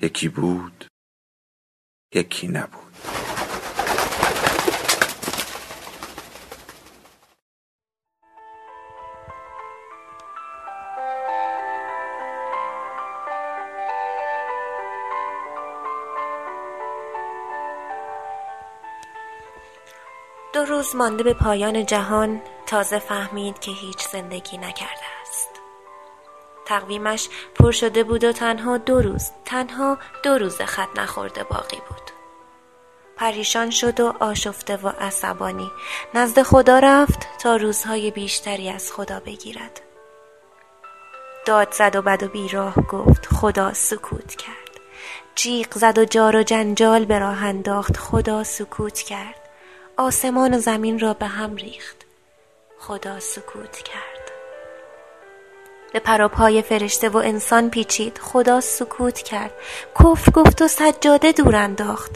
یکی بود یکی نبود. دو روز مانده به پایان جهان تازه فهمید که هیچ زندگی نکرده. تقویمش پر شده بود و تنها دو روز تنها دو روز خط نخورده باقی بود. پریشان شد و آشفته و عصبانی. نزد خدا رفت تا روزهای بیشتری از خدا بگیرد. داد زد و بد و بیراه گفت خدا سکوت کرد. جیغ زد و جار و جنجال به راه انداخت خدا سکوت کرد. آسمان و زمین را به هم ریخت. خدا سکوت کرد. به پراپای فرشته و انسان پیچید. خدا سکوت کرد. کفر گفت و سجاده دور انداخت.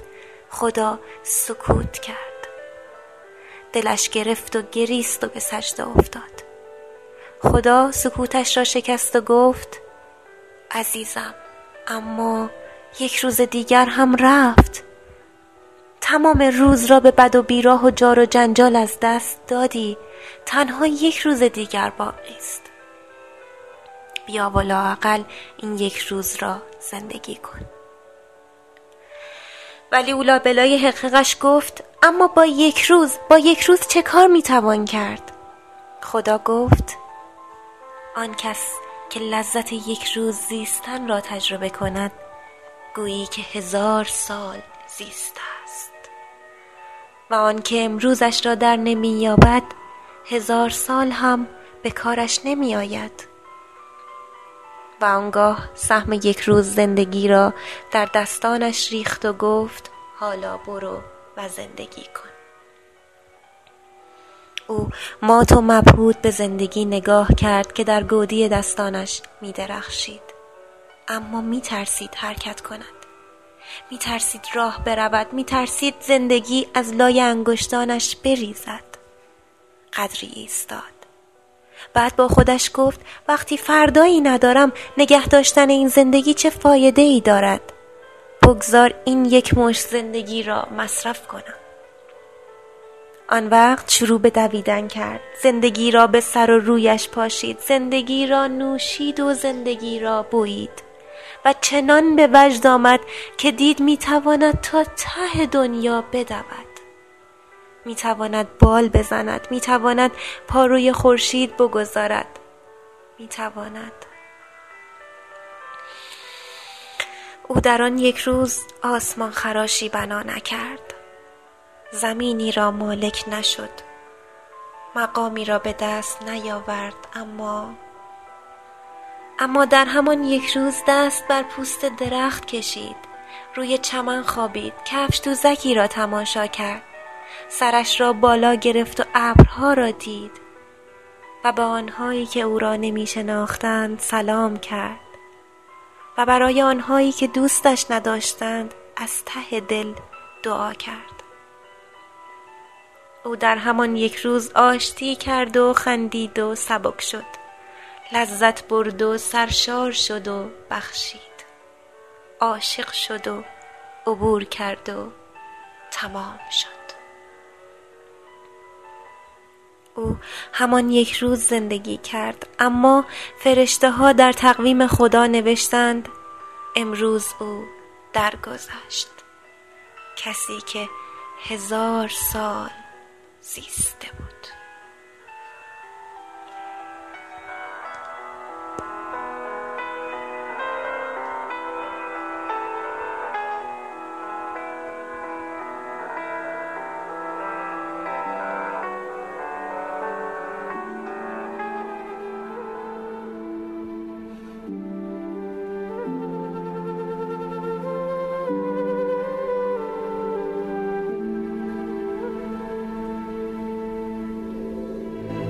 خدا سکوت کرد. دلش گرفت و گریست و به سجده افتاد. خدا سکوتش را شکست و گفت عزیزم اما یک روز دیگر هم رفت. تمام روز را به بد و بیراه و جار و جنجال از دست دادی. تنها یک روز دیگر باقی است. بیا و لااقل این یک روز را زندگی کن. ولی اولا بلای حقیقش گفت اما با یک روز با یک روز چه کار می‌توان کرد؟ خدا گفت آن کس که لذت یک روز زیستن را تجربه کند گویی که هزار سال زیسته است. و آن که امروزش را در نمییابد هزار سال هم به کارش نمی آید و آنگاه سهم یک روز زندگی را در دستانش ریخت و گفت حالا برو و زندگی کن. او مات و مبهود به زندگی نگاه کرد که در گودی دستانش می درخشید اما می ترسید حرکت کند. می ترسید راه برود. می ترسید زندگی از لای انگشتانش بریزد. قدری ایستاد. بعد با خودش گفت وقتی فردایی ندارم نگه داشتن این زندگی چه فایده ای دارد؟ بگذار این یک مش زندگی را مصرف کنم. آن وقت شروع به دویدن کرد. زندگی را به سر و رویش پاشید. زندگی را نوشید و زندگی را بویید. و چنان به وجد آمد که دید می‌تواند تا ته دنیا بدود. می تواند بال بزند می تواند پا روی خورشید بگذارد. می تواند او در آن یک روز آسمان خراشی بنا نکرد. زمینی را مالک نشد. مقامی را به دست نیاورد اما اما در همان یک روز دست بر پوست درخت کشید. روی چمن خوابید. کفش دوزکی را تماشا کرد. سرش را بالا گرفت و ابرها را دید و به آنهایی که او را نمی شناختند سلام کرد و برای آنهایی که دوستش نداشتند از ته دل دعا کرد. او در همان یک روز آشتی کرد و خندید و سبک شد لذت برد و سرشار شد و بخشید عاشق شد و عبور کرد و تمام شد. او همان یک روز زندگی کرد. اما فرشته ها در تقویم خدا نوشتند امروز او درگذشت. کسی که هزار سال زیسته بود.